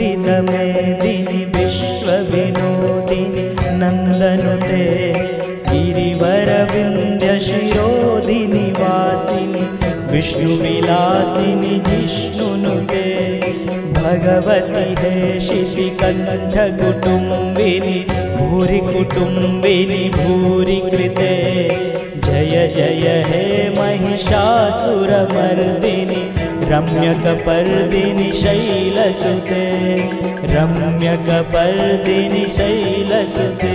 नीलमेदिनि विश्वविनोदिनि नन्दनुते गिरिवरविन्द्यशिरोदिनि वासिनि विष्णुविलासिनि जिष्णुनुते भगवति हे शितिकण्ठकुटुम्बिनि भूरि कुटुम्बिनि भूरि कृते जय जय हे महिषासुरमर्दिनि रम्यकपर्दिनि शैलसुते रम्यकपर्दिनि शैलसुते